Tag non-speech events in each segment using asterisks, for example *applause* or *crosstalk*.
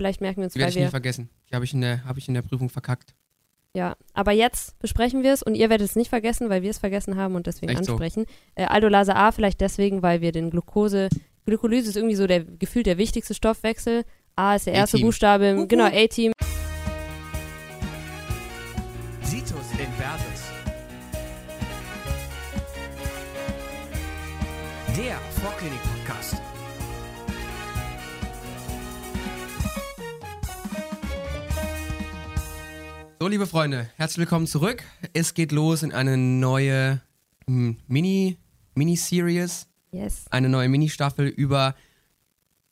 Vielleicht merken wir uns, Die werde weil ich nie wir. vergessen. Die habe ich, in der- hab ich in der Prüfung verkackt. Ja, aber jetzt besprechen wir es und ihr werdet es nicht vergessen, weil wir es vergessen haben und deswegen Echt so. ansprechen. Äh, Aldolase A vielleicht deswegen, weil wir den Glucose. Glykolyse ist irgendwie so der gefühlt der wichtigste Stoffwechsel. A ist der erste A-Team. Buchstabe im, genau, A-Team. So, liebe Freunde, herzlich willkommen zurück. Es geht los in eine neue hm, Mini, Mini-Series, Yes. eine neue Mini-Staffel über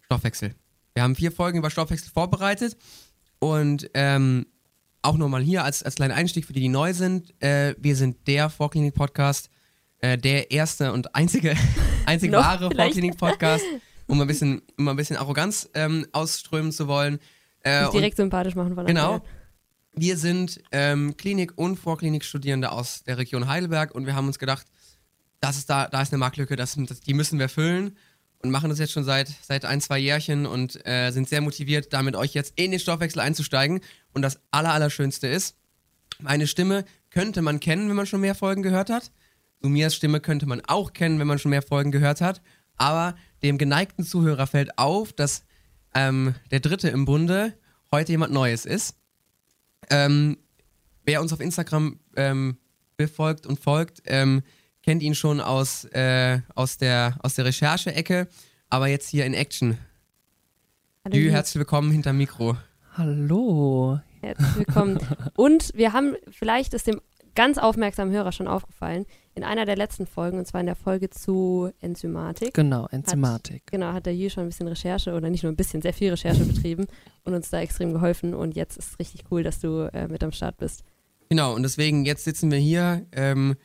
Stoffwechsel. Wir haben vier Folgen über Stoffwechsel vorbereitet und ähm, auch nochmal hier als, als kleiner Einstieg für die, die neu sind. Äh, wir sind der Vorklinik-Podcast, äh, der erste und einzige, *laughs* einzig wahre. Vorklinik-Podcast, um ein bisschen, um ein bisschen Arroganz ähm, ausströmen zu wollen. Äh, Sich und direkt sympathisch machen von Genau. Anfang an. Wir sind ähm, Klinik- und Vorklinikstudierende aus der Region Heidelberg und wir haben uns gedacht, das ist da, da ist eine Marktlücke, das, das, die müssen wir füllen und machen das jetzt schon seit, seit ein, zwei Jährchen und äh, sind sehr motiviert, da mit euch jetzt in den Stoffwechsel einzusteigen. Und das Aller, Allerschönste ist, meine Stimme könnte man kennen, wenn man schon mehr Folgen gehört hat. Sumias Stimme könnte man auch kennen, wenn man schon mehr Folgen gehört hat. Aber dem geneigten Zuhörer fällt auf, dass ähm, der Dritte im Bunde heute jemand Neues ist. Ähm, wer uns auf Instagram ähm, befolgt und folgt, ähm, kennt ihn schon aus, äh, aus der, aus der Recherche-Ecke, aber jetzt hier in Action. Hallo, Dü, herzlich willkommen hinterm Mikro. Hallo. Herzlich willkommen. Und wir haben, vielleicht ist dem ganz aufmerksamen Hörer schon aufgefallen, in einer der letzten Folgen, und zwar in der Folge zu Enzymatik, Genau, Enzymatik. genau, hat der Jü schon ein bisschen Recherche oder nicht nur ein bisschen, sehr viel Recherche *laughs* betrieben und uns da extrem geholfen. Und jetzt ist es richtig cool, dass du äh, mit am Start bist. Genau, und deswegen, jetzt sitzen wir hier ähm,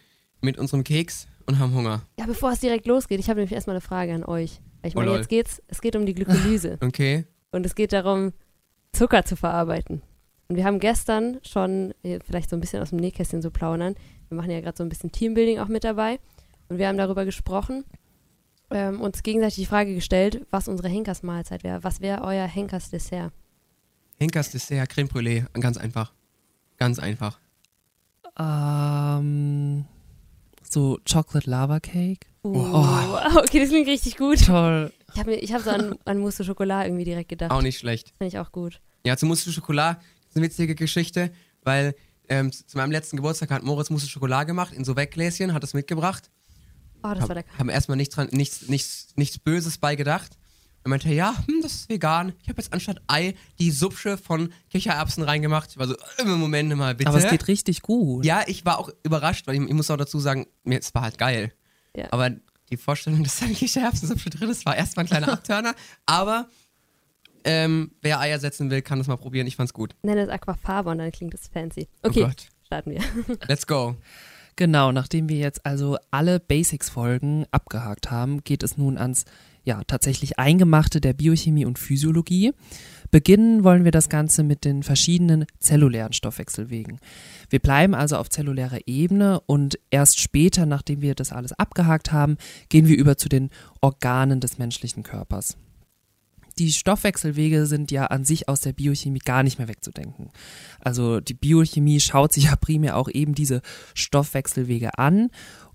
mit unserem Keks und haben Hunger. Ja, bevor es direkt losgeht, ich habe nämlich erstmal eine Frage an euch. Ich Oh, meine, lol. jetzt geht's, es geht um die Glykolyse *laughs* Okay? und es geht darum, Zucker zu verarbeiten. Und wir haben gestern schon, äh, vielleicht so ein bisschen aus dem Nähkästchen so plaudern, wir machen ja gerade so ein bisschen Teambuilding auch mit dabei und wir haben darüber gesprochen, ähm, uns gegenseitig die Frage gestellt, was unsere Henkersmahlzeit wäre. Was wäre euer Henkersdessert? Henkers Dessert, Creme Brûlée, ganz einfach. Ganz einfach. Ähm, so Chocolate Lava Cake. Uh, Oh. *laughs* Okay, das klingt richtig gut. Toll. Ich habe hab so an, an Mousse au Chocolat irgendwie direkt gedacht. Auch nicht schlecht. Finde ich auch gut. Ja, zu Mousse au Chocolat ist eine witzige Geschichte, weil ähm, zu meinem letzten Geburtstag hat Moritz Mousse au Chocolat gemacht, in so Weggläschen, hat es mitgebracht. Oh, das war der Haben erstmal nichts, dran, nichts, nichts, nichts Böses bei gedacht. Er meinte, ja, hm, das ist vegan. Ich habe jetzt anstatt Ei die Subsche von Kichererbsen reingemacht. Ich war so, äh, Moment mal, bitte. Aber es geht richtig gut. Ja, ich war auch überrascht, weil ich, ich muss auch dazu sagen, mir, es war halt geil. Ja. Aber die Vorstellung, dass da eine Kichererbsensupfe drin ist, war erstmal ein kleiner *laughs* Abturner. Aber ähm, wer Eier setzen will, kann das mal probieren. Ich fand's gut. Nenne es Aquafaba und dann klingt es fancy. Oh Okay, Gott. starten wir. *laughs* Let's go. Genau, nachdem wir jetzt also alle Basics-Folgen abgehakt haben, geht es nun ans ja, tatsächlich Eingemachte der Biochemie und Physiologie. Beginnen wollen wir das Ganze mit den verschiedenen zellulären Stoffwechselwegen. Wir bleiben also auf zellulärer Ebene und erst später, nachdem wir das alles abgehakt haben, gehen wir über zu den Organen des menschlichen Körpers. Die Stoffwechselwege sind ja an sich aus der Biochemie gar nicht mehr wegzudenken. Also die Biochemie schaut sich ja primär auch eben diese Stoffwechselwege an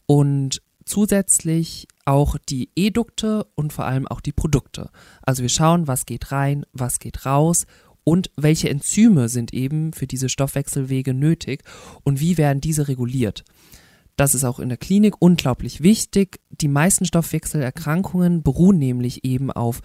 und zusätzlich auch die Edukte und vor allem auch die Produkte. Also wir schauen, was geht rein, was geht raus und welche Enzyme sind eben für diese Stoffwechselwege nötig und wie werden diese reguliert. Das ist auch in der Klinik unglaublich wichtig. Die meisten Stoffwechselerkrankungen beruhen nämlich eben auf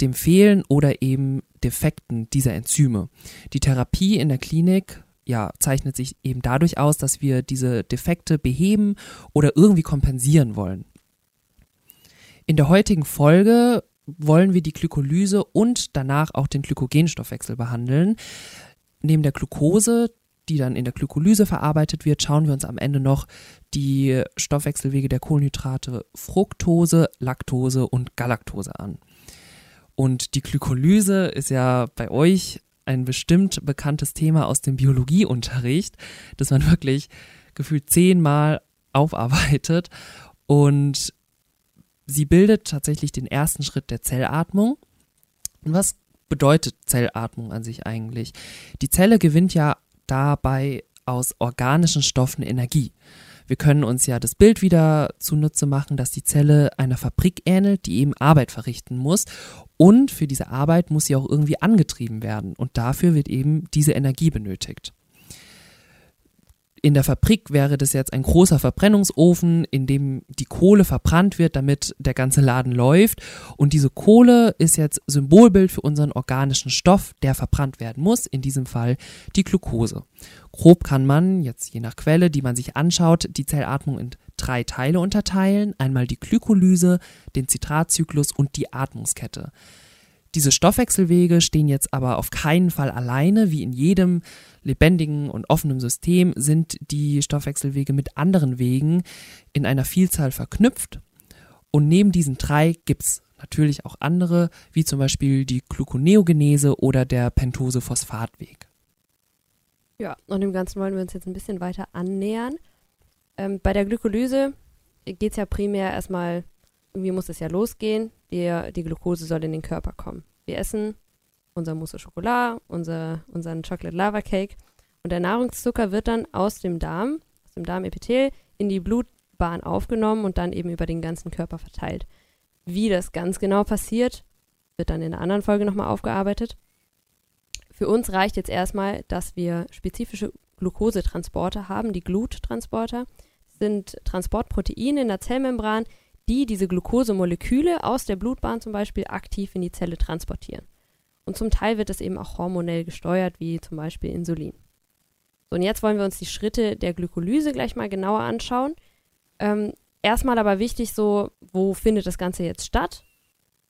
dem Fehlen oder eben Defekten dieser Enzyme. Die Therapie in der Klinik ja, zeichnet sich eben dadurch aus, dass wir diese Defekte beheben oder irgendwie kompensieren wollen. In der heutigen Folge wollen wir die Glykolyse und danach auch den Glykogenstoffwechsel behandeln. Neben der Glucose, die dann in der Glykolyse verarbeitet wird, schauen wir uns am Ende noch die Stoffwechselwege der Kohlenhydrate Fructose, Laktose und Galaktose an. Und die Glykolyse ist ja bei euch ein bestimmt bekanntes Thema aus dem Biologieunterricht, das man wirklich gefühlt zehnmal aufarbeitet. Und sie bildet tatsächlich den ersten Schritt der Zellatmung. Und was bedeutet Zellatmung an sich eigentlich? Die Zelle gewinnt ja dabei aus organischen Stoffen Energie. Wir können uns ja das Bild wieder zunutze machen, dass die Zelle einer Fabrik ähnelt, die eben Arbeit verrichten muss. Und für diese Arbeit muss sie auch irgendwie angetrieben werden. Und dafür wird eben diese Energie benötigt in der Fabrik wäre das jetzt ein großer Verbrennungsofen, in dem die Kohle verbrannt wird, damit der ganze Laden läuft. Und diese Kohle ist jetzt Symbolbild für unseren organischen Stoff, der verbrannt werden muss, in diesem Fall die Glucose. Grob kann man, jetzt je nach Quelle, die man sich anschaut, die Zellatmung in drei Teile unterteilen. Einmal die Glykolyse, den Zitratzyklus und die Atmungskette. Diese Stoffwechselwege stehen jetzt aber auf keinen Fall alleine. Wie in jedem lebendigen und offenen System sind die Stoffwechselwege mit anderen Wegen in einer Vielzahl verknüpft. Und neben diesen drei gibt es natürlich auch andere, wie zum Beispiel die Gluconeogenese oder der Pentose-Phosphatweg. Ja, und dem Ganzen wollen wir uns jetzt ein bisschen weiter annähern. Ähm, bei der Glykolyse geht es ja primär erstmal, irgendwie muss es ja losgehen, die, die Glucose soll in den Körper kommen. Wir essen unser Mousse au Chocolat, unser, unseren Chocolate Lava Cake und der Nahrungszucker wird dann aus dem Darm, aus dem Darmepithel in die Blutbahn aufgenommen und dann eben über den ganzen Körper verteilt. Wie das ganz genau passiert, wird dann in einer anderen Folge nochmal aufgearbeitet. Für uns reicht jetzt erstmal, dass wir spezifische Glukosetransporter haben. Die Gluttransporter sind Transportproteine in der Zellmembran, die diese Glukosemoleküle aus der Blutbahn zum Beispiel aktiv in die Zelle transportieren. Und zum Teil wird es eben auch hormonell gesteuert, wie zum Beispiel Insulin. So, und jetzt wollen wir uns die Schritte der Glykolyse gleich mal genauer anschauen. Ähm, erstmal aber wichtig so, wo findet das Ganze jetzt statt?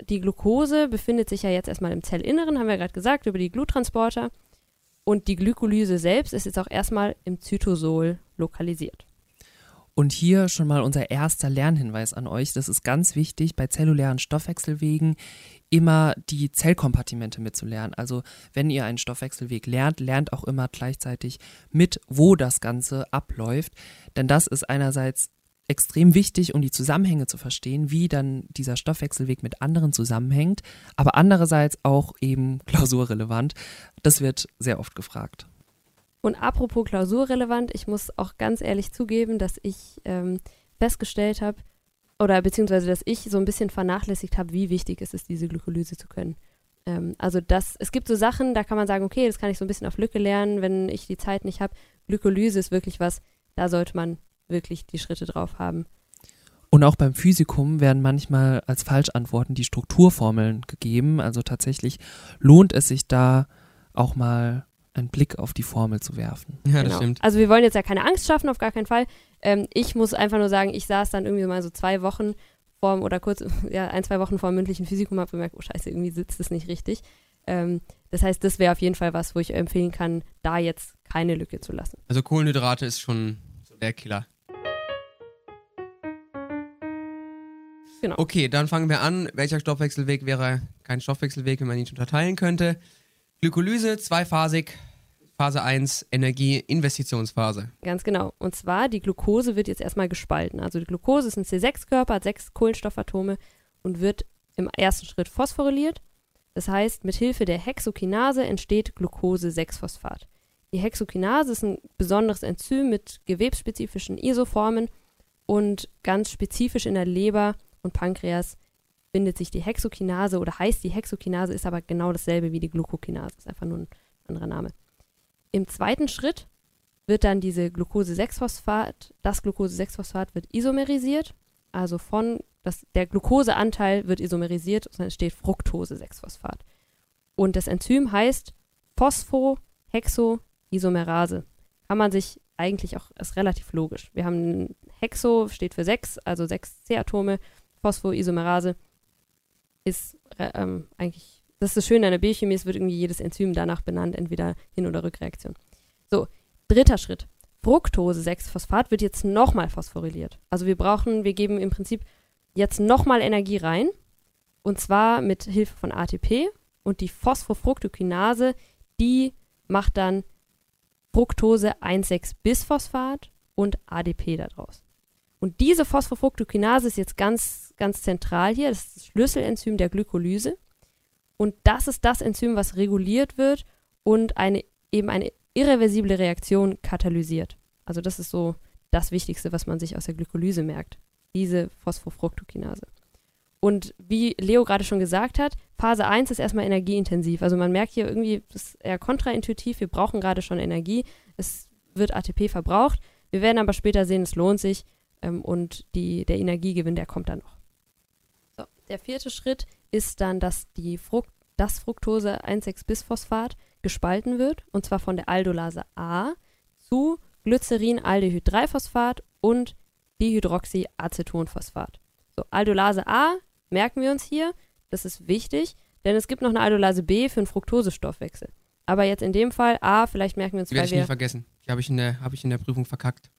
Die Glucose befindet sich ja jetzt erstmal im Zellinneren, haben wir gerade gesagt, über die Gluttransporter. Und die Glykolyse selbst ist jetzt auch erstmal im Zytosol lokalisiert. Und hier schon mal unser erster Lernhinweis an euch. Das ist ganz wichtig bei zellulären Stoffwechselwegen immer die Zellkompartimente mitzulernen. Also wenn ihr einen Stoffwechselweg lernt, lernt auch immer gleichzeitig mit, wo das Ganze abläuft. Denn das ist einerseits extrem wichtig, um die Zusammenhänge zu verstehen, wie dann dieser Stoffwechselweg mit anderen zusammenhängt, aber andererseits auch eben *laughs* klausurrelevant. Das wird sehr oft gefragt. Und apropos klausurrelevant, ich muss auch ganz ehrlich zugeben, dass ich ähm, festgestellt habe, oder beziehungsweise, dass ich so ein bisschen vernachlässigt habe, wie wichtig es ist, diese Glykolyse zu können. Ähm, also das, es gibt so Sachen, da kann man sagen, okay, das kann ich so ein bisschen auf Lücke lernen, wenn ich die Zeit nicht habe. Glykolyse ist wirklich was, da sollte man wirklich die Schritte drauf haben. Und auch beim Physikum werden manchmal als Falschantworten die Strukturformeln gegeben. Also tatsächlich lohnt es sich da auch mal einen Blick auf die Formel zu werfen. Ja, das Genau. stimmt. Also wir wollen jetzt ja keine Angst schaffen, auf gar keinen Fall. Ähm, ich muss einfach nur sagen, ich saß dann irgendwie mal so zwei Wochen vor oder kurz, *laughs* ja, ein, zwei Wochen vor dem mündlichen Physikum, habe gemerkt, oh scheiße, irgendwie sitzt das nicht richtig. Ähm, das heißt, das wäre auf jeden Fall was, wo ich empfehlen kann, da jetzt keine Lücke zu lassen. Also Kohlenhydrate ist schon so der Killer. Genau. Okay, dann fangen wir an. Welcher Stoffwechselweg wäre kein Stoffwechselweg, wenn man ihn unterteilen könnte? Glykolyse, zweiphasig. Phase 1, Energie, Investitionsphase. Ganz genau. Und zwar, die Glucose wird jetzt erstmal gespalten. Also die Glucose ist ein C6-Körper, hat sechs Kohlenstoffatome und wird im ersten Schritt phosphoryliert. Das heißt, mit Hilfe der Hexokinase entsteht Glucose-6-Phosphat. Die Hexokinase ist ein besonderes Enzym mit gewebsspezifischen Isoformen und ganz spezifisch in der Leber und Pankreas findet sich die Hexokinase oder heißt die Hexokinase, ist aber genau dasselbe wie die Glucokinase, ist einfach nur ein anderer Name. Im zweiten Schritt wird dann diese Glucose-6-Phosphat, das Glucose-6-Phosphat wird isomerisiert, also von, das, der Glucoseanteil wird isomerisiert und dann entsteht Fructose-6-Phosphat. Und das Enzym heißt Phosphohexoisomerase. Kann man sich eigentlich auch, ist relativ logisch. Wir haben Hexo, steht für 6, also 6 C-Atome, Phosphoisomerase ist äh, ähm, eigentlich das ist das Schöne an der Biochemie, es wird irgendwie jedes Enzym danach benannt, entweder Hin- oder Rückreaktion. So, dritter Schritt. Fructose-6-Phosphat wird jetzt nochmal phosphoryliert. Also wir brauchen, wir geben im Prinzip jetzt nochmal Energie rein. Und zwar mit Hilfe von ATP. Und die Phosphofructokinase, die macht dann Fructose-1,6-Bis-Phosphat und ADP daraus. Und diese Phosphofructokinase ist jetzt ganz, ganz zentral hier. Das ist das Schlüsselenzym der Glykolyse. Und das ist das Enzym, was reguliert wird und eine, eben eine irreversible Reaktion katalysiert. Also das ist so das Wichtigste, was man sich aus der Glykolyse merkt. Diese Phosphofructokinase. Und wie Leo gerade schon gesagt hat, Phase 1 ist erstmal energieintensiv. Also man merkt hier irgendwie, das ist eher kontraintuitiv, wir brauchen gerade schon Energie, es wird ATP verbraucht. Wir werden aber später sehen, es lohnt sich ähm, und die, der Energiegewinn, der kommt dann noch. So, der vierte Schritt ist dann, dass die Fruct das Fructose 1,6-Bisphosphat gespalten wird, und zwar von der Aldolase A zu Glycerin-Aldehyd-3-Phosphat und Dihydroxyacetonphosphat. So, Aldolase A merken wir uns hier, das ist wichtig, denn es gibt noch eine Aldolase B für einen Fructosestoffwechsel. Aber jetzt in dem Fall A, vielleicht merken wir uns, Die werde weil ich wir nie vergessen. Die habe ich, in der- hab ich in der Prüfung verkackt.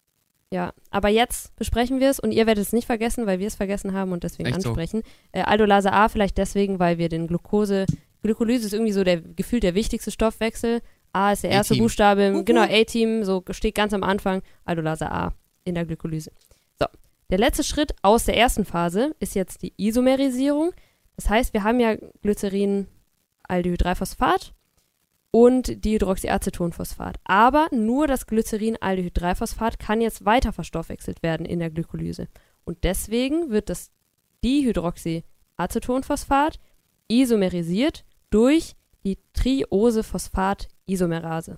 Ja, aber jetzt besprechen wir es und ihr werdet es nicht vergessen, weil wir es vergessen haben und deswegen Echt so. ansprechen. Äh, Aldolase A vielleicht deswegen, weil wir den Glucose, Glykolyse ist irgendwie so der gefühlt der wichtigste Stoffwechsel. A ist der erste. Buchstabe, im- Uhu. genau, A-Team, so steht ganz am Anfang, Aldolase A in der Glykolyse. So, der letzte Schritt aus der ersten Phase ist jetzt die Isomerisierung. Das heißt, wir haben ja Glycerin, Aldehyd-3-Phosphat und Dihydroxyacetonphosphat. Aber nur das Glycerin-Aldehyd-3-Phosphat kann jetzt weiter verstoffwechselt werden in der Glykolyse. Und deswegen wird das Dihydroxyacetonphosphat isomerisiert durch die Triose-Phosphat-Isomerase.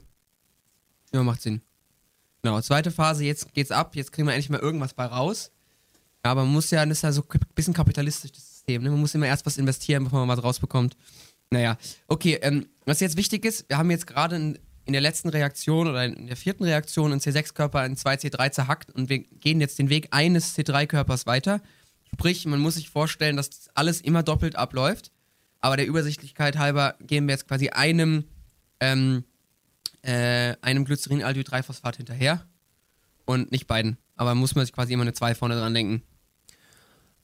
Ja, macht Sinn. Genau, zweite Phase, jetzt geht's ab, jetzt kriegen wir endlich mal irgendwas bei raus. Ja, aber man muss ja, das ist ja so ein bisschen kapitalistisch, das System. Ne? Man muss immer erst was investieren, bevor man was rausbekommt. Naja, okay, ähm, was jetzt wichtig ist, wir haben jetzt gerade in, in der letzten Reaktion oder in der vierten Reaktion einen C6-Körper in 2C3 zerhackt und wir gehen jetzt den Weg eines C3-Körpers weiter. Sprich, man muss sich vorstellen, dass das alles immer doppelt abläuft. Aber der Übersichtlichkeit halber gehen wir jetzt quasi einem ähm, äh, einem Glycerin-Aldehyd-3-Phosphat hinterher und nicht beiden. Aber muss man sich quasi immer eine 2 vorne dran denken.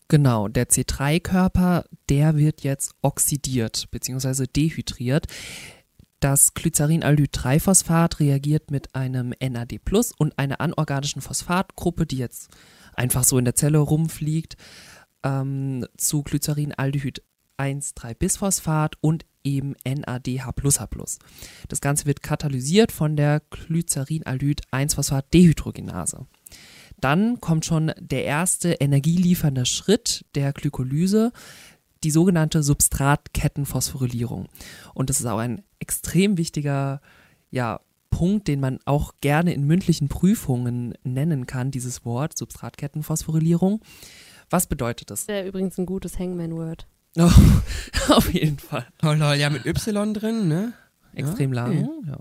Genau, der C3-Körper, der wird jetzt oxidiert bzw. dehydriert. Das Glycerin-Aldehyd-3-Phosphat reagiert mit einem NAD+ und einer anorganischen Phosphatgruppe, die jetzt einfach so in der Zelle rumfliegt, ähm, zu Glycerin-Aldehyd 1,3-Bisphosphat und eben NADH++. Das Ganze wird katalysiert von der Glycerin-Aldehyd-1-Phosphat-Dehydrogenase. Dann kommt schon der erste energieliefernde Schritt der Glykolyse, die sogenannte Substratkettenphosphorylierung. Und das ist auch ein extrem wichtiger ja, Punkt, den man auch gerne in mündlichen Prüfungen nennen kann, dieses Wort Substratkettenphosphorylierung. Was bedeutet das? Das wäre übrigens ein gutes Hangman-Word. Oh, *laughs* auf jeden Fall. Oh lol, ja, mit Y drin, ne? Extrem Ja, lang. Ja.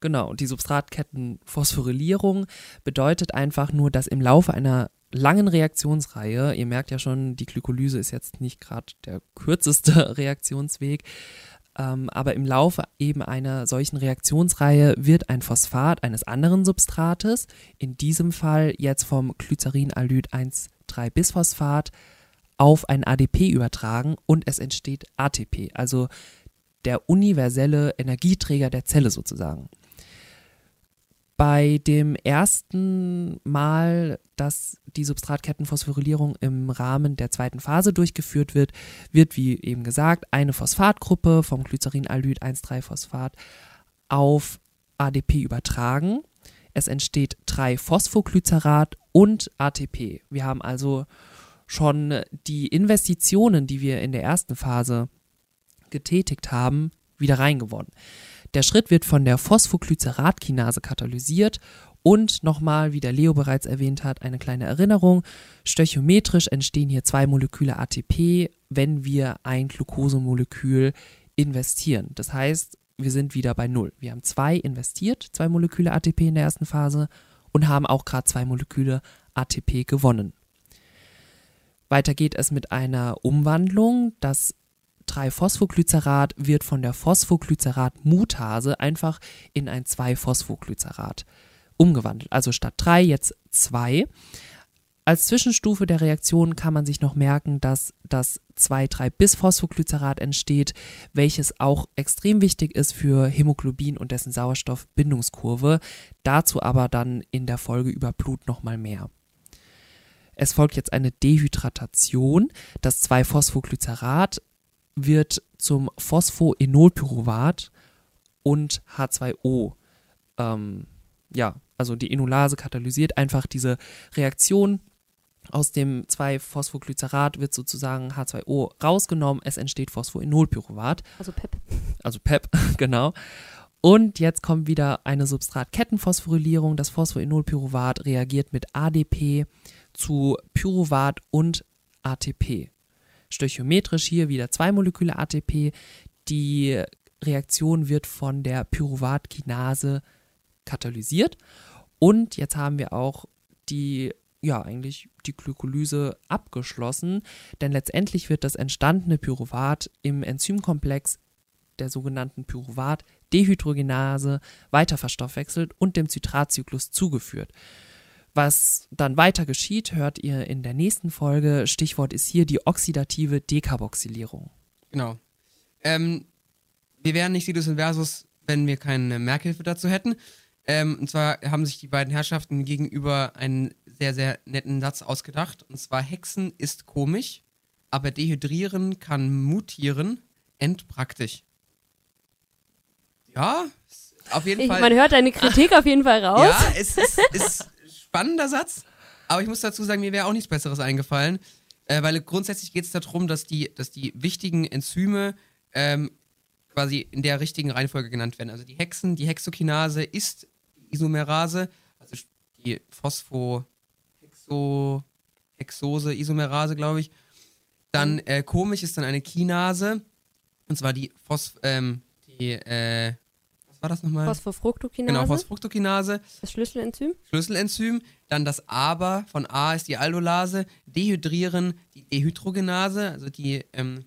Genau, die Substratkettenphosphorylierung bedeutet einfach nur, dass im Laufe einer langen Reaktionsreihe, ihr merkt ja schon, die Glykolyse ist jetzt nicht gerade der kürzeste *laughs* Reaktionsweg, ähm, aber im Laufe eben einer solchen Reaktionsreihe wird ein Phosphat eines anderen Substrates, in diesem Fall jetzt vom Glycerin-Aldehyd 1,3-Bisphosphat, auf ein ADP übertragen und es entsteht ATP, also der universelle Energieträger der Zelle sozusagen. Bei dem ersten Mal, dass die Substratkettenphosphorylierung im Rahmen der zweiten Phase durchgeführt wird, wird, wie eben gesagt, eine Phosphatgruppe vom Glycerin-Aldehyd 1,3-Phosphat auf ADP übertragen. Es entsteht 3-Phosphoglycerat und ATP. Wir haben also schon die Investitionen, die wir in der ersten Phase getätigt haben, wieder reingewonnen. Der Schritt wird von der Phosphoglyceratkinase katalysiert und nochmal, wie der Leo bereits erwähnt hat, eine kleine Erinnerung. Stöchiometrisch entstehen hier zwei Moleküle ATP, wenn wir ein Glukosemolekül investieren. Das heißt, wir sind wieder bei Null. Wir haben zwei investiert, zwei Moleküle ATP in der ersten Phase und haben auch gerade zwei Moleküle ATP gewonnen. Weiter geht es mit einer Umwandlung. Das 3-Phosphoglycerat wird von der Phosphoglycerat-Mutase einfach in ein 2-Phosphoglycerat umgewandelt. Also statt 3 jetzt 2. Als Zwischenstufe der Reaktion kann man sich noch merken, dass das 2,3-Bis-Phosphoglycerat entsteht, welches auch extrem wichtig ist für Hämoglobin und dessen Sauerstoffbindungskurve. Dazu aber dann in der Folge über Blut nochmal mehr. Es folgt jetzt eine Dehydratation. Das 2-Phosphoglycerat wird zum Phosphoenolpyruvat und H2O. Ähm, ja, also die Enolase katalysiert einfach diese Reaktion. Aus dem 2-Phosphoglycerat wird sozusagen H2O rausgenommen. Es entsteht Phosphoenolpyruvat. Also PEP. Also PEP, *laughs* genau. Und jetzt kommt wieder eine Substratkettenphosphorylierung. Das Phosphoenolpyruvat reagiert mit ADP zu Pyruvat und ATP. Stöchiometrisch hier wieder zwei Moleküle ATP. Die Reaktion wird von der Pyruvatkinase katalysiert. Und jetzt haben wir auch die, ja, eigentlich die Glykolyse abgeschlossen, denn letztendlich wird das entstandene Pyruvat im Enzymkomplex der sogenannten Pyruvat-Dehydrogenase weiter verstoffwechselt und dem Zitratzyklus zugeführt. Was dann weiter geschieht, hört ihr in der nächsten Folge. Stichwort ist hier die oxidative Dekarboxylierung. Genau. Ähm, wir wären nicht Sidus Inversus, wenn wir keine Merkhilfe dazu hätten. Ähm, und zwar haben sich die beiden Herrschaften gegenüber einen sehr, sehr netten Satz ausgedacht. Und zwar: Hexen ist komisch, aber dehydrieren kann mutieren, endpraktisch. Ja, auf jeden Ich, Fall. man hört deine Kritik *laughs* auf jeden Fall raus. Ja, es ist, spannender Satz, aber ich muss dazu sagen, mir wäre auch nichts Besseres eingefallen, äh, weil grundsätzlich geht es darum, dass die, dass die wichtigen Enzyme ähm, quasi in der richtigen Reihenfolge genannt werden. Also die Hexen, die Hexokinase ist Isomerase, also die Phospho, Hexo, Hexose, Isomerase, glaube ich. Dann äh, komisch ist dann eine Kinase, und zwar die Phos, ähm, die, äh, was war das nochmal? Phosphofructokinase, Genau, Phosphofructokinase. das Schlüsselenzym. Schlüsselenzym. Dann das Aber von A ist die Aldolase. Dehydrieren die Dehydrogenase, also die ähm,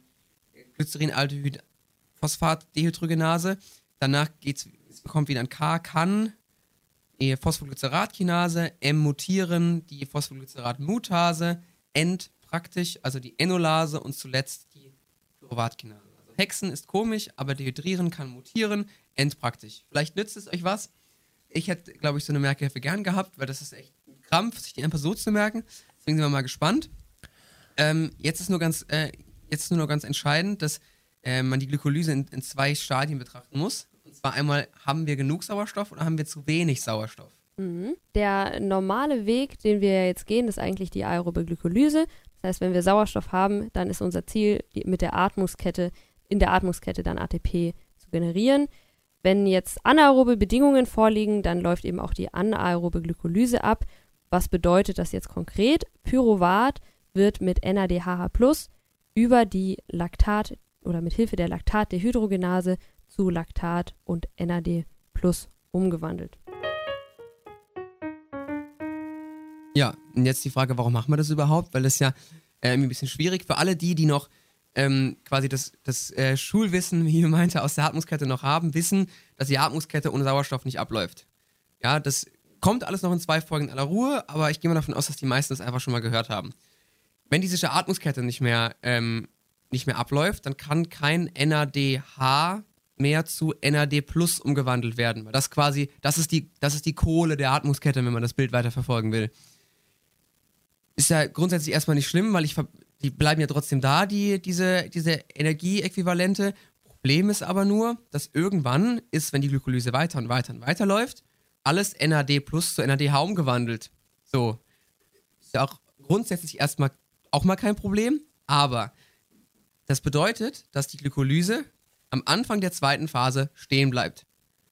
Glycerin-Aldehyd-Phosphat-Dehydrogenase. Danach geht's, es kommt wieder ein K, kann die Phosphoglyceratkinase, M mutieren die Phosphoglycerat-Mutase, End praktisch, also die Enolase und zuletzt die Pyruvatkinase. Hexen ist komisch, aber dehydrieren kann mutieren, End praktisch. Vielleicht nützt es euch was. Ich hätte, glaube ich, so eine Merkhilfe gern gehabt, weil das ist echt ein Krampf, sich die einfach so zu merken. Deswegen sind wir mal gespannt. Ähm, jetzt ist nur ganz, äh, jetzt ist nur noch ganz entscheidend, dass äh, man die Glykolyse in, in zwei Stadien betrachten muss. Und zwar einmal, haben wir genug Sauerstoff oder haben wir zu wenig Sauerstoff? Mhm. Der normale Weg, den wir jetzt gehen, ist eigentlich die aerobe Glykolyse. Das heißt, wenn wir Sauerstoff haben, dann ist unser Ziel, die, mit der Atmungskette, in der Atmungskette dann ATP zu generieren. Wenn jetzt anaerobe Bedingungen vorliegen, dann läuft eben auch die anaerobe Glykolyse ab. Was bedeutet das jetzt konkret? Pyruvat wird mit NADHH+ über die Laktat oder mit Hilfe der Laktatdehydrogenase zu Laktat und NAD+ umgewandelt. Ja, und jetzt die Frage, warum machen wir das überhaupt? Weil das ja äh, ein bisschen schwierig für alle die, die noch ähm, quasi das, das äh, Schulwissen, wie ihr meinte, aus der Atmungskette noch haben, wissen, dass die Atmungskette ohne Sauerstoff nicht abläuft. Ja, das kommt alles noch in zwei Folgen in aller Ruhe, aber ich gehe mal davon aus, dass die meisten das einfach schon mal gehört haben. Wenn diese Atmungskette nicht mehr, ähm, nicht mehr abläuft, dann kann kein NADH mehr zu NAD Plus umgewandelt werden. Weil Das quasi, das ist die, das ist die Kohle der Atmungskette, wenn man das Bild weiter verfolgen will. Ist ja grundsätzlich erstmal nicht schlimm, weil ich die bleiben ja trotzdem da, die, diese, diese Energieäquivalente. Problem ist aber nur, dass irgendwann ist, wenn die Glykolyse weiter und weiter und weiter läuft, alles NAD plus zu NADH umgewandelt. So. Ist ja auch grundsätzlich erstmal auch mal kein Problem, aber das bedeutet, dass die Glykolyse am Anfang der zweiten Phase stehen bleibt.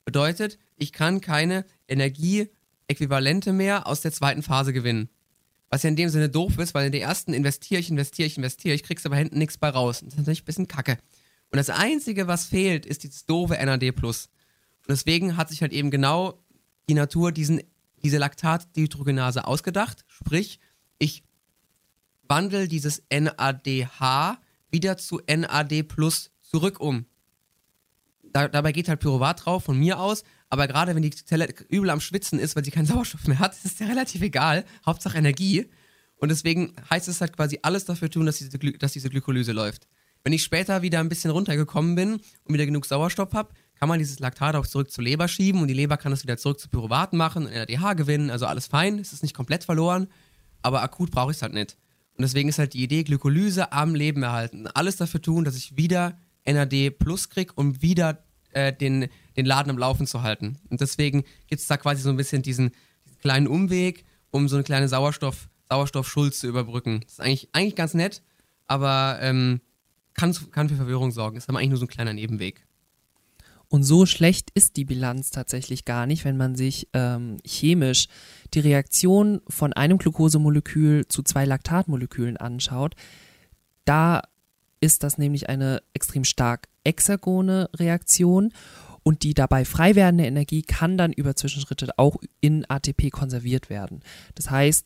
Bedeutet, ich kann keine Energieäquivalente mehr aus der zweiten Phase gewinnen. Was ja in dem Sinne doof ist, weil in der ersten investiere ich, investiere ich, investiere ich, kriegst aber hinten nichts bei raus. Das ist natürlich ein bisschen kacke. Und das Einzige, was fehlt, ist dieses doofe NAD+. Und deswegen hat sich halt eben genau die Natur diesen, diese Laktatdehydrogenase ausgedacht. Sprich, ich wandle dieses NADH wieder zu NAD zurück um. Da, dabei geht halt Pyruvat drauf, von mir aus, aber gerade wenn die Zelle übel am Schwitzen ist, weil sie keinen *laughs* Sauerstoff mehr hat, ist es ja relativ egal. Hauptsache Energie. Und deswegen heißt es halt quasi alles dafür tun, dass diese, dass diese Glykolyse läuft. Wenn ich später wieder ein bisschen runtergekommen bin und wieder genug Sauerstoff habe, kann man dieses Laktat auch zurück zur Leber schieben und die Leber kann das wieder zurück zu Pyruvaten machen und NADH gewinnen, also alles fein, es ist nicht komplett verloren, aber akut brauche ich es halt nicht. Und deswegen ist halt die Idee, Glykolyse am Leben erhalten. Alles dafür tun, dass ich wieder NAD plus kriege, um wieder äh, den, den Laden am Laufen zu halten. Und deswegen gibt es da quasi so ein bisschen diesen, diesen kleinen Umweg, um so eine kleine Sauerstoff, Sauerstoffschuld zu überbrücken. Das ist eigentlich, eigentlich ganz nett, aber ähm, kann, kann für Verwirrung sorgen. Ist aber eigentlich nur so ein kleiner Nebenweg. Und so schlecht ist die Bilanz tatsächlich gar nicht, wenn man sich ähm, chemisch die Reaktion von einem Glukosemolekül zu zwei Laktatmolekülen anschaut. Da ist das nämlich eine extrem stark exergone Reaktion und die dabei frei werdende Energie kann dann über Zwischenschritte auch in ATP konserviert werden. Das heißt,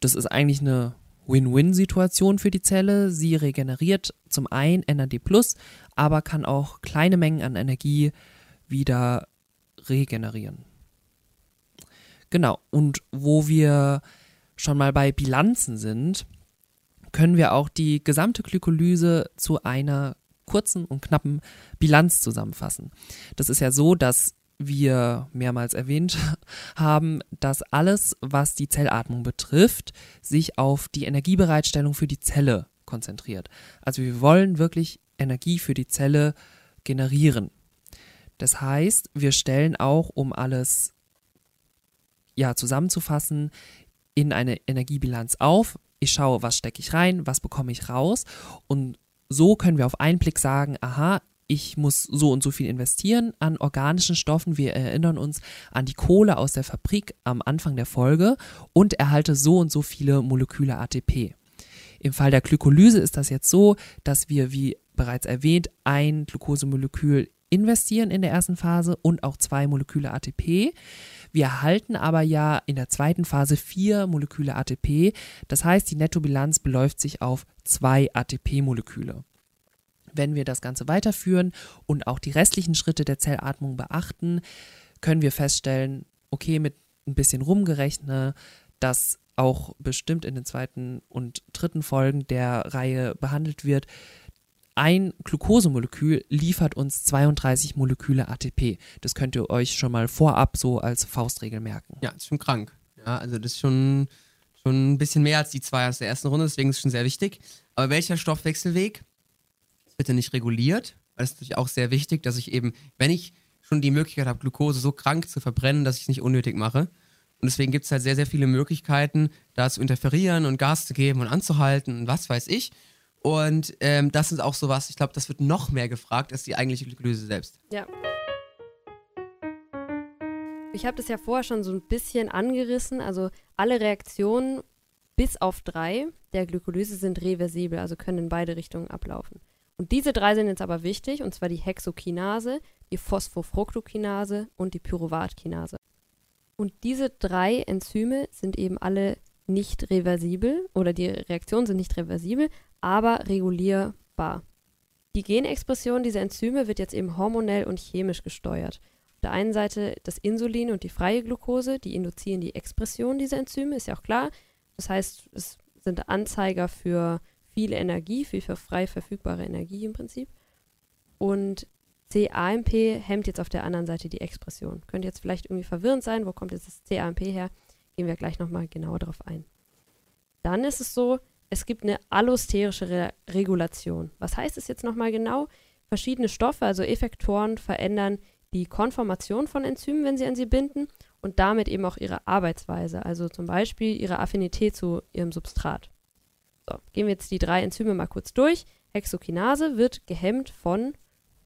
das ist eigentlich eine Win-Win-Situation für die Zelle. Sie regeneriert zum einen NAD+, aber kann auch kleine Mengen an Energie wieder regenerieren. Genau, und wo wir schon mal bei Bilanzen sind, können wir auch die gesamte Glykolyse zu einer kurzen und knappen Bilanz zusammenfassen. Das ist ja so, dass wir mehrmals erwähnt *laughs* haben, dass alles, was die Zellatmung betrifft, sich auf die Energiebereitstellung für die Zelle konzentriert. Also wir wollen wirklich Energie für die Zelle generieren. Das heißt, wir stellen auch, um alles ja, zusammenzufassen, in eine Energiebilanz auf. Ich schaue, was stecke ich rein, was bekomme ich raus. Und so können wir auf einen Blick sagen, aha, ich muss so und so viel investieren an organischen Stoffen. Wir erinnern uns an die Kohle aus der Fabrik am Anfang der Folge und erhalte so und so viele Moleküle ATP. Im Fall der Glykolyse ist das jetzt so, dass wir, wie bereits erwähnt, ein Glukosemolekül investieren in der ersten Phase und auch zwei Moleküle ATP. Wir erhalten aber ja in der zweiten Phase vier Moleküle ATP. Das heißt, die Nettobilanz beläuft sich auf zwei ATP-Moleküle. Wenn wir das Ganze weiterführen und auch die restlichen Schritte der Zellatmung beachten, können wir feststellen, okay, mit ein bisschen rumgerechnet, dass auch bestimmt in den zweiten und dritten Folgen der Reihe behandelt wird, ein Glukosemolekül liefert uns 32 Moleküle ATP. Das könnt ihr euch schon mal vorab so als Faustregel merken. Ja, ist schon krank. Ja, also das ist schon, schon ein bisschen mehr als die zwei aus der ersten Runde, deswegen ist es schon sehr wichtig. Aber welcher Stoffwechselweg bitte nicht reguliert, weil es ist natürlich auch sehr wichtig, dass ich eben, wenn ich schon die Möglichkeit habe, Glucose so krank zu verbrennen, dass ich es nicht unnötig mache. Und deswegen gibt es halt sehr, sehr viele Möglichkeiten, da zu interferieren und Gas zu geben und anzuhalten und was weiß ich. Und ähm, das ist auch sowas, ich glaube, das wird noch mehr gefragt als die eigentliche Glykolyse selbst. Ja. Ich habe das ja vorher schon so ein bisschen angerissen. Also alle Reaktionen bis auf drei der Glykolyse sind reversibel, also können in beide Richtungen ablaufen. Und diese drei sind jetzt aber wichtig, und zwar die Hexokinase, die Phosphofructokinase und die Pyruvatkinase. Und diese drei Enzyme sind eben alle nicht reversibel oder die Reaktionen sind nicht reversibel, aber regulierbar. Die Genexpression dieser Enzyme wird jetzt eben hormonell und chemisch gesteuert. Auf der einen Seite das Insulin und die freie Glucose, die induzieren die Expression dieser Enzyme, ist ja auch klar. Das heißt, es sind Anzeiger für viel Energie, viel für frei verfügbare Energie im Prinzip. Und CAMP hemmt jetzt auf der anderen Seite die Expression. Könnte jetzt vielleicht irgendwie verwirrend sein, wo kommt jetzt das CAMP her? Gehen wir gleich nochmal genauer darauf ein. Dann ist es so, es gibt eine allosterische Re Regulation. Was heißt es jetzt nochmal genau? Verschiedene Stoffe, also Effektoren, verändern die Konformation von Enzymen, wenn sie an sie binden und damit eben auch ihre Arbeitsweise, also zum Beispiel ihre Affinität zu ihrem Substrat. So, gehen wir jetzt die drei Enzyme mal kurz durch. Hexokinase wird gehemmt von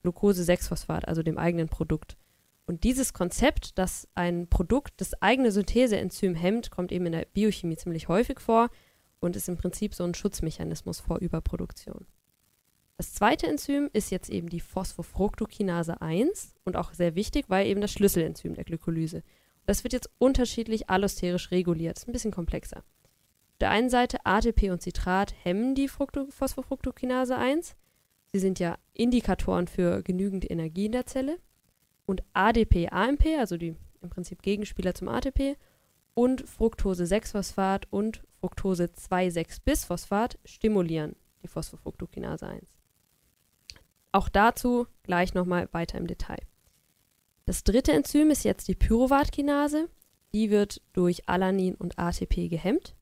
Glucose-6-Phosphat, also dem eigenen Produkt. Und dieses Konzept, dass ein Produkt das eigene Syntheseenzym hemmt, kommt eben in der Biochemie ziemlich häufig vor und ist im Prinzip so ein Schutzmechanismus vor Überproduktion. Das zweite Enzym ist jetzt eben die Phosphofructokinase 1 und auch sehr wichtig, weil eben das Schlüsselenzym der Glykolyse. Das wird jetzt unterschiedlich allosterisch reguliert. Ist ein bisschen komplexer. Auf der einen Seite ATP und Citrat hemmen die Fructo Phosphofructokinase 1. Sie sind ja Indikatoren für genügend Energie in der Zelle. Und ADP, AMP, also die im Prinzip Gegenspieler zum ATP, und Fructose-6-Phosphat und Fructose-2,6-Bis-Phosphat stimulieren die Phosphofructokinase 1. Auch dazu gleich nochmal weiter im Detail. Das dritte Enzym ist jetzt die Pyruvatkinase. Die wird durch Alanin und ATP gehemmt.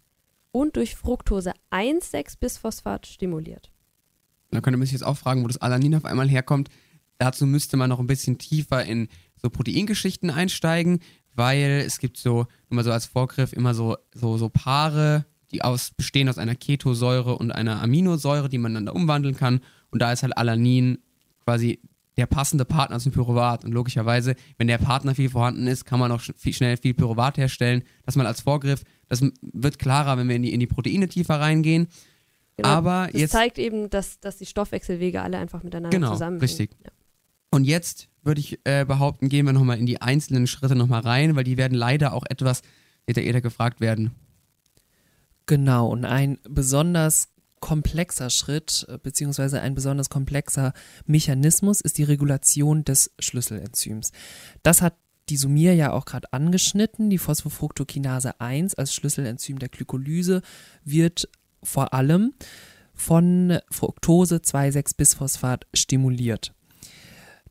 und durch Fructose 1,6-Bisphosphat stimuliert. Da könnte man sich jetzt auch fragen, wo das Alanin auf einmal herkommt. Dazu müsste man noch ein bisschen tiefer in so Proteingeschichten einsteigen, weil es gibt so, nur mal so als Vorgriff, immer so, so, so Paare, die aus, bestehen aus einer Ketosäure und einer Aminosäure, die man dann da umwandeln kann. Und da ist halt Alanin quasi der passende Partner zum Pyruvat. Und logischerweise, wenn der Partner viel vorhanden ist, kann man auch viel, schnell viel Pyruvat herstellen. Das mal als Vorgriff. Das wird klarer, wenn wir in die, in die Proteine tiefer reingehen. Genau. Aber das jetzt zeigt eben, dass, dass die Stoffwechselwege alle einfach miteinander Genau, zusammenhängen. richtig. Ja. Und jetzt würde ich äh, behaupten, gehen wir nochmal in die einzelnen Schritte nochmal rein, weil die werden leider auch etwas detaillierter gefragt werden. Genau, und ein besonders komplexer Schritt, äh, beziehungsweise ein besonders komplexer Mechanismus ist die Regulation des Schlüsselenzyms. Das hat die Sumir ja auch gerade angeschnitten. Die Phosphofructokinase 1 als Schlüsselenzym der Glykolyse wird vor allem von Fructose 2,6-Bisphosphat stimuliert.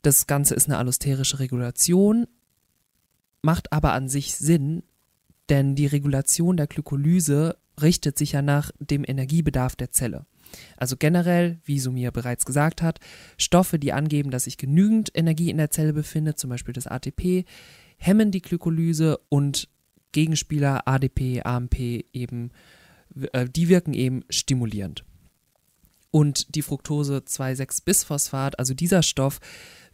Das Ganze ist eine allosterische Regulation, macht aber an sich Sinn, denn die Regulation der Glykolyse richtet sich ja nach dem Energiebedarf der Zelle. Also generell, wie Sumir bereits gesagt hat, Stoffe, die angeben, dass sich genügend Energie in der Zelle befindet, zum Beispiel das ATP, hemmen die Glykolyse und Gegenspieler ADP, AMP eben, äh, die wirken eben stimulierend. Und die Fructose 2,6-Bisphosphat, also dieser Stoff,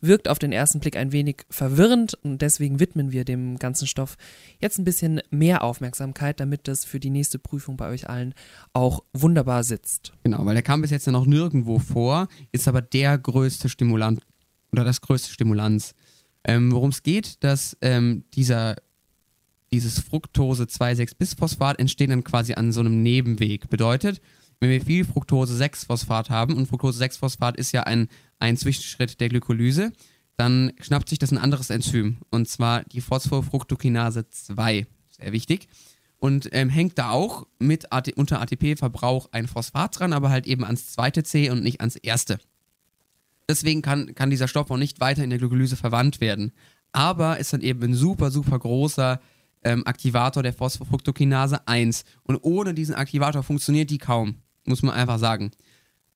wirkt auf den ersten Blick ein wenig verwirrend und deswegen widmen wir dem ganzen Stoff jetzt ein bisschen mehr Aufmerksamkeit, damit das für die nächste Prüfung bei euch allen auch wunderbar sitzt. Genau, weil der kam bis jetzt ja noch nirgendwo vor, ist aber der größte Stimulant oder das größte Stimulanz. Ähm, Worum es geht, dass ähm, dieser, dieses Fructose 2,6-Bisphosphat entsteht dann quasi an so einem Nebenweg. Bedeutet, wenn wir viel Fructose 6-Phosphat haben, und Fructose 6-Phosphat ist ja ein, ein Zwischenschritt der Glykolyse, dann schnappt sich das ein anderes Enzym, und zwar die Phosphofructokinase 2. Sehr wichtig. Und ähm, hängt da auch mit AT unter ATP-Verbrauch ein Phosphat dran, aber halt eben ans zweite C und nicht ans erste. Deswegen kann, kann dieser Stoff auch nicht weiter in der Glykolyse verwandt werden. Aber ist dann eben ein super, super großer ähm, Aktivator der Phosphofructokinase 1. Und ohne diesen Aktivator funktioniert die kaum, muss man einfach sagen.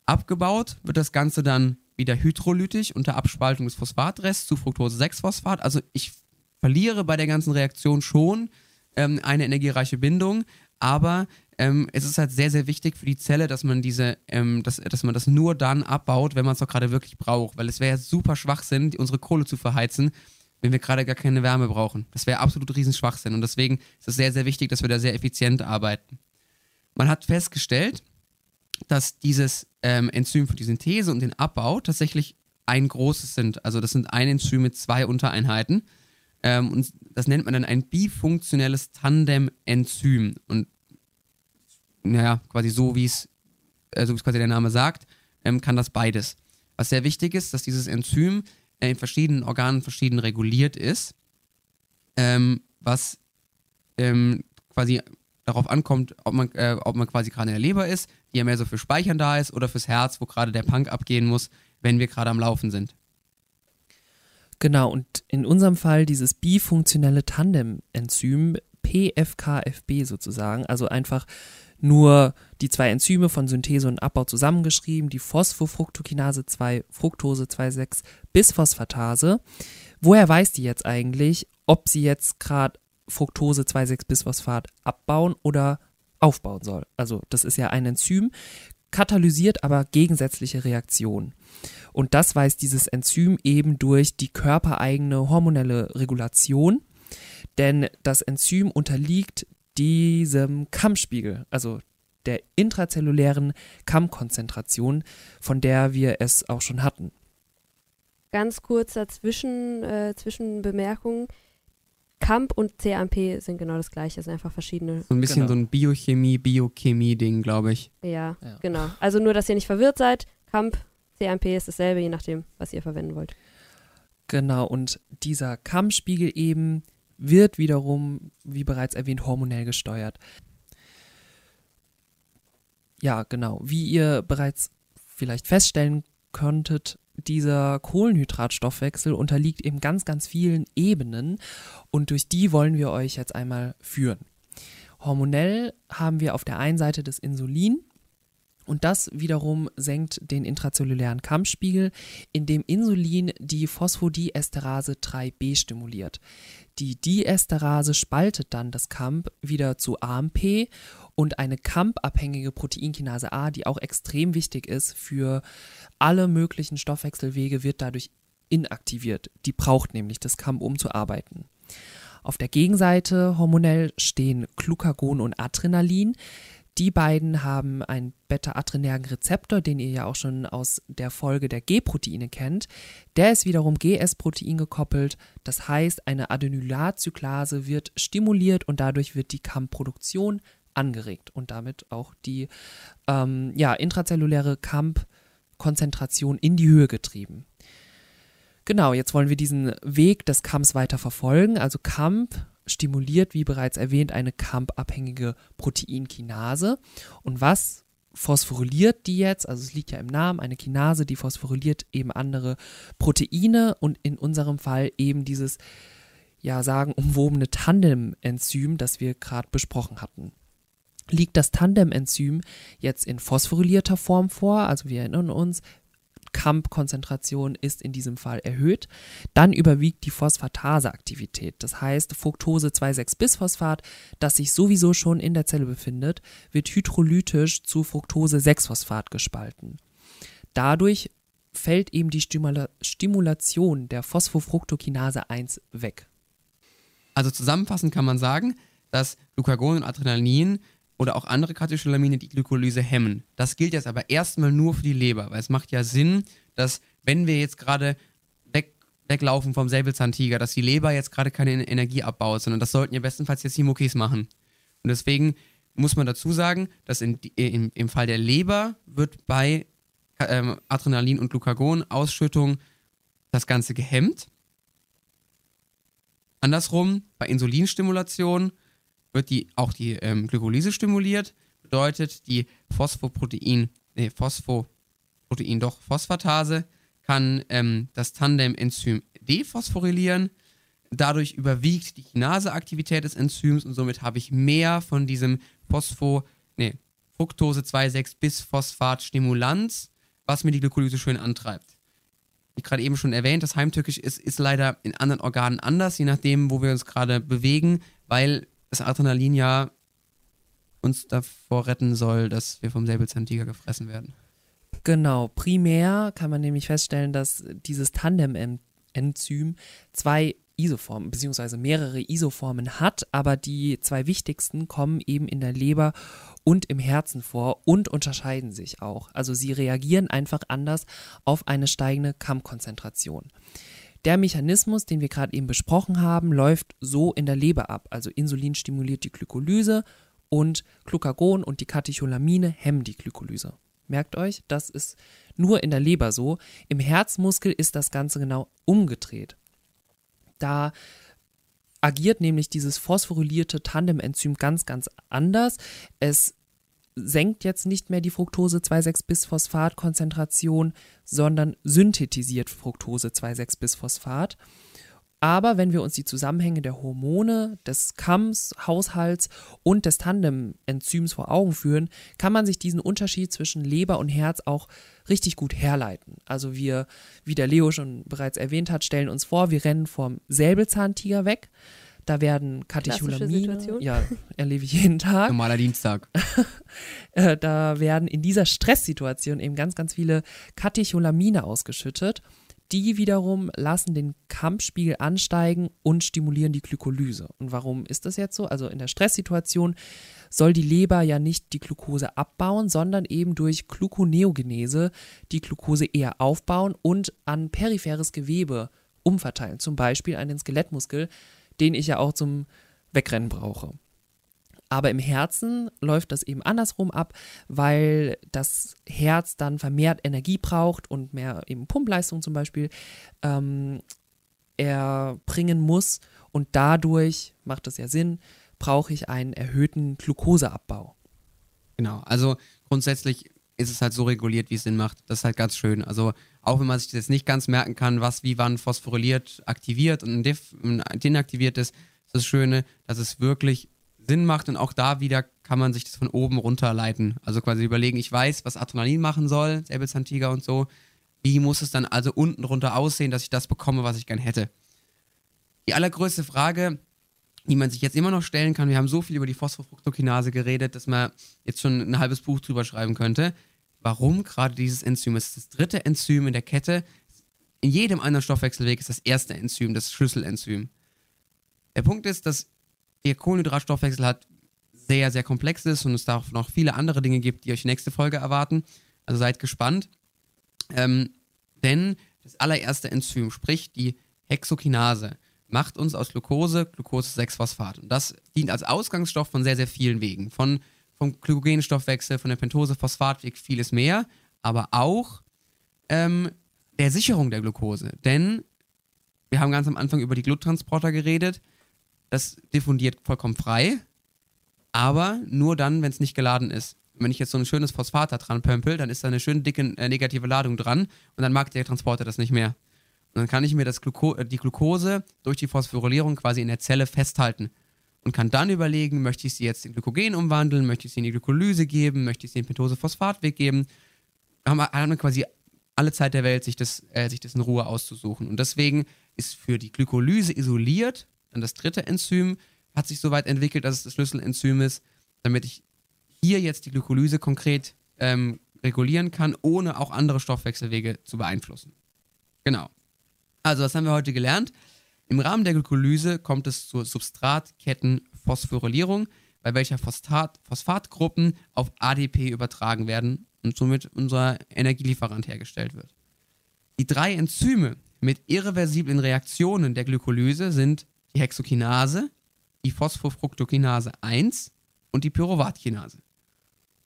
Abgebaut wird das Ganze dann wieder hydrolytisch unter Abspaltung des Phosphatrests zu Fructose-6-Phosphat. Also ich verliere bei der ganzen Reaktion schon ähm, eine energiereiche Bindung, aber ähm, es ist halt sehr, sehr wichtig für die Zelle, dass man diese, ähm, dass, dass man das nur dann abbaut, wenn man es auch gerade wirklich braucht. Weil es wäre ja super Schwachsinn, unsere Kohle zu verheizen, wenn wir gerade gar keine Wärme brauchen. Das wäre absolut riesen Schwachsinn. Und deswegen ist es sehr, sehr wichtig, dass wir da sehr effizient arbeiten. Man hat festgestellt, dass dieses ähm, Enzym für die Synthese und den Abbau tatsächlich ein großes sind. Also das sind ein Enzym mit zwei Untereinheiten. Ähm, und das nennt man dann ein bifunktionelles Tandem-Enzym. Und naja, quasi so wie es, äh, so wie es quasi der Name sagt, ähm, kann das beides. Was sehr wichtig ist, dass dieses Enzym äh, in verschiedenen Organen verschieden reguliert ist, ähm, was ähm, quasi darauf ankommt, ob man, äh, ob man quasi gerade in der Leber ist, die ja mehr so für Speichern da ist, oder fürs Herz, wo gerade der Punk abgehen muss, wenn wir gerade am Laufen sind. Genau, und in unserem Fall dieses bifunktionelle Tandem-Enzym, PFKFB sozusagen, also einfach nur die zwei Enzyme von Synthese und Abbau zusammengeschrieben, die Phosphofructokinase 2, Fructose 2,6 Bisphosphatase. Woher weiß die jetzt eigentlich, ob sie jetzt gerade Fructose 2,6 Bisphosphat abbauen oder aufbauen soll? Also das ist ja ein Enzym, katalysiert aber gegensätzliche Reaktionen. Und das weiß dieses Enzym eben durch die körpereigene hormonelle Regulation, denn das Enzym unterliegt diesem Kammspiegel, also der intrazellulären Kammkonzentration, von der wir es auch schon hatten. Ganz kurzer Zwischen, äh, Zwischenbemerkung. CAMP und CAMP sind genau das gleiche, es sind einfach verschiedene. So ein bisschen Genau. so ein Biochemie, Biochemie-Ding, glaube ich. Ja, Ja. genau. Also nur, dass ihr nicht verwirrt seid. CAMP, CAMP ist dasselbe, je nachdem, was ihr verwenden wollt. Genau, und dieser Kammspiegel eben wird wiederum, wie bereits erwähnt, hormonell gesteuert. Ja, genau. Wie ihr bereits vielleicht feststellen konntet, dieser Kohlenhydratstoffwechsel unterliegt eben ganz, ganz vielen Ebenen und durch die wollen wir euch jetzt einmal führen. Hormonell haben wir auf der einen Seite das Insulin und das wiederum senkt den intrazellulären Kampfspiegel, indem Insulin die Phosphodiesterase 3b stimuliert. Die Diesterase spaltet dann das Kamp wieder zu AMP und eine kampabhängige Proteinkinase A, die auch extrem wichtig ist für alle möglichen Stoffwechselwege, wird dadurch inaktiviert. Die braucht nämlich das Kamp, um zu arbeiten. Auf der Gegenseite hormonell stehen Glucagon und Adrenalin. Die beiden haben einen beta-adrenergen Rezeptor, den ihr ja auch schon aus der Folge der G-Proteine kennt. Der ist wiederum GS-Protein gekoppelt. Das heißt, eine Adenylatzyklase wird stimuliert und dadurch wird die CAM-Produktion angeregt und damit auch die ähm, ja, intrazelluläre CAMP-Konzentration in die Höhe getrieben. Genau, jetzt wollen wir diesen Weg des CAMPs weiter verfolgen. Also CAMP stimuliert, wie bereits erwähnt, eine CAMP-abhängige Proteinkinase. Und was phosphoryliert die jetzt? Also es liegt ja im Namen, eine Kinase, die phosphoryliert eben andere Proteine und in unserem Fall eben dieses, ja, sagen, umwobene Tandem-Enzym, das wir gerade besprochen hatten. Liegt das Tandem-Enzym jetzt in phosphorylierter Form vor, also wir erinnern uns, CAMP-Konzentration ist in diesem Fall erhöht. Dann überwiegt die Phosphataseaktivität. Das heißt, Fructose 2,6-Bisphosphat, das sich sowieso schon in der Zelle befindet, wird hydrolytisch zu Fructose 6-Phosphat gespalten. Dadurch fällt eben die Stimula Stimulation der Phosphofructokinase 1 weg. Also zusammenfassend kann man sagen, dass Glucagon und Adrenalin oder auch andere Katecholamine die Glykolyse hemmen. Das gilt jetzt aber erstmal nur für die Leber, weil es macht ja Sinn, dass wenn wir jetzt gerade weg, weglaufen vom Säbelzahntiger, dass die Leber jetzt gerade keine Energie abbaut, sondern das sollten ja bestenfalls jetzt die Muckis machen. Und deswegen muss man dazu sagen, dass in, in, im Fall der Leber wird bei ähm, Adrenalin und Glucagon Ausschüttung das Ganze gehemmt. Andersrum, bei Insulinstimulation wird die, auch die ähm, Glykolyse stimuliert. Bedeutet, die Phosphoprotein, nee, Phosphoprotein doch, Phosphatase kann ähm, das Tandem-Enzym dephosphorylieren. Dadurch überwiegt die Kinaseaktivität des Enzyms und somit habe ich mehr von diesem Phospho, nee, Fructose 2,6 bis Phosphat-Stimulanz, was mir die Glykolyse schön antreibt. Wie gerade eben schon erwähnt, das Heimtückisch ist, ist leider in anderen Organen anders, je nachdem, wo wir uns gerade bewegen, weil das Adrenalin ja uns davor retten soll, dass wir vom Säbelzahntiger gefressen werden. Genau, primär kann man nämlich feststellen, dass dieses Tandem-Enzym zwei Isoformen bzw. mehrere Isoformen hat, aber die zwei wichtigsten kommen eben in der Leber und im Herzen vor und unterscheiden sich auch. Also sie reagieren einfach anders auf eine steigende Kammkonzentration. Der Mechanismus, den wir gerade eben besprochen haben, läuft so in der Leber ab. Also Insulin stimuliert die Glykolyse und Glucagon und die Katecholamine hemmen die Glykolyse. Merkt euch, das ist nur in der Leber so. Im Herzmuskel ist das Ganze genau umgedreht. Da agiert nämlich dieses phosphorylierte Tandemenzym ganz, ganz anders. Es senkt jetzt nicht mehr die Fructose 2,6-Bisphosphat-Konzentration, sondern synthetisiert Fructose 2,6-Bisphosphat. Aber wenn wir uns die Zusammenhänge der Hormone, des Kamms, Haushalts und des Tandem-Enzyms vor Augen führen, kann man sich diesen Unterschied zwischen Leber und Herz auch richtig gut herleiten. Also wir, wie der Leo schon bereits erwähnt hat, stellen uns vor, wir rennen vom Säbelzahntiger weg da werden Katecholamine, ja, erlebe ich jeden Tag. Normaler Dienstag. *laughs* Äh, da werden in dieser Stresssituation eben ganz, ganz viele Katecholamine ausgeschüttet. Die wiederum lassen den Kampfspiegel ansteigen und stimulieren die Glykolyse. Und warum ist das jetzt so? Also in der Stresssituation soll die Leber ja nicht die Glucose abbauen, sondern eben durch Gluconeogenese die Glucose eher aufbauen und an peripheres Gewebe umverteilen. Zum Beispiel an den Skelettmuskel, den ich ja auch zum Wegrennen brauche. Aber im Herzen läuft das eben andersrum ab, weil das Herz dann vermehrt Energie braucht und mehr eben Pumpleistung zum Beispiel ähm, erbringen muss. Und dadurch macht es ja Sinn, brauche ich einen erhöhten Glukoseabbau. Genau, also grundsätzlich ist es halt so reguliert, wie es Sinn macht. Das ist halt ganz schön. Also auch wenn man sich das jetzt nicht ganz merken kann, was wie wann phosphoryliert aktiviert und denaktiviert ist, ist das Schöne, dass es wirklich Sinn macht und auch da wieder kann man sich das von oben runterleiten. Also quasi überlegen, ich weiß, was Adrenalin machen soll, Säbelzahntiger und so. Wie muss es dann also unten drunter aussehen, dass ich das bekomme, was ich gern hätte? Die allergrößte Frage, die man sich jetzt immer noch stellen kann, wir haben so viel über die Phosphofructokinase geredet, dass man jetzt schon ein halbes Buch drüber schreiben könnte. Warum gerade dieses Enzym? Es ist das dritte Enzym in der Kette. In jedem anderen Stoffwechselweg ist das erste Enzym, das Schlüsselenzym. Der Punkt ist, dass der Kohlenhydratstoffwechsel hat sehr, sehr komplex ist und es da auch noch viele andere Dinge gibt, die euch nächste Folge erwarten. Also seid gespannt. Ähm, denn das allererste Enzym, sprich die Hexokinase, macht uns aus Glucose Glucose-6-Phosphat. Und das dient als Ausgangsstoff von sehr, sehr vielen Wegen. Von, vom Glykogenstoffwechsel, von der Pentose-Phosphatweg, vieles mehr, aber auch ähm, der Sicherung der Glucose. Denn wir haben ganz am Anfang über die Gluttransporter geredet. Das diffundiert vollkommen frei, aber nur dann, wenn es nicht geladen ist. Wenn ich jetzt so ein schönes Phosphat da dran pömpel, dann ist da eine schön dicke äh, negative Ladung dran und dann mag der Transporter das nicht mehr. Und dann kann ich mir das Gluko äh, die Glucose durch die Phosphorylierung quasi in der Zelle festhalten und kann dann überlegen, möchte ich sie jetzt in Glykogen umwandeln, möchte ich sie in die Glykolyse geben, möchte ich sie in Pentose-Phosphatweg geben. Haben wir, haben quasi alle Zeit der Welt, sich das, äh, sich das in Ruhe auszusuchen. Und deswegen ist für die Glykolyse isoliert dann das dritte Enzym, hat sich so weit entwickelt, dass es das Schlüsselenzym ist, damit ich hier jetzt die Glykolyse konkret ähm, regulieren kann, ohne auch andere Stoffwechselwege zu beeinflussen. Genau. Also, was haben wir heute gelernt? Im Rahmen der Glykolyse kommt es zur Substratkettenphosphorylierung, bei welcher Phosphat, Phosphatgruppen auf ADP übertragen werden und somit unser Energielieferant hergestellt wird. Die drei Enzyme mit irreversiblen Reaktionen der Glykolyse sind die Hexokinase, die Phosphofructokinase 1 und die Pyruvatkinase.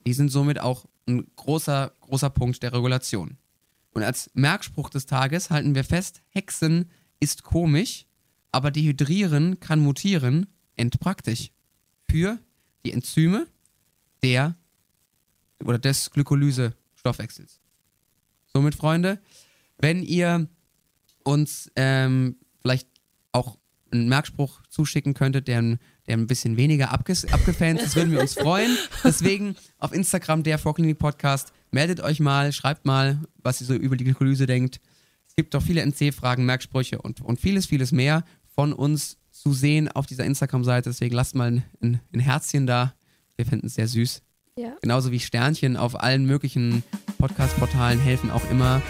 Die sind somit auch ein großer, großer Punkt der Regulation. Und als Merkspruch des Tages halten wir fest, Hexen ist komisch, aber dehydrieren kann mutieren, endpraktisch. Für die Enzyme der oder des Glykolyse-Stoffwechsels. Somit, Freunde, wenn ihr uns ähm, vielleicht auch einen Merkspruch zuschicken könntet, der, der ein bisschen weniger abgefans ist, würden wir uns freuen. Deswegen auf Instagram der Vorklinik Podcast. Meldet euch mal, schreibt mal, was ihr so über die Glykolyse denkt. Es gibt auch viele NC-Fragen, Merksprüche und, und vieles, vieles mehr von uns zu sehen auf dieser Instagram-Seite. Deswegen lasst mal ein, ein, ein Herzchen da. Wir finden es sehr süß. Ja. Genauso wie Sternchen auf allen möglichen Podcast-Portalen helfen auch immer,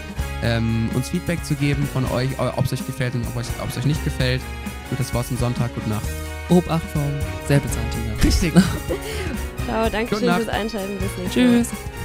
ähm, uns Feedback zu geben von euch, ob es euch gefällt und ob es euch nicht gefällt. Und das war's am Sonntag. Gute Nacht. Obacht vom Säbelzahntiger. Richtig. *laughs* Ciao, danke schön fürs Einschalten. Bis nächstes Tschüss. Mal.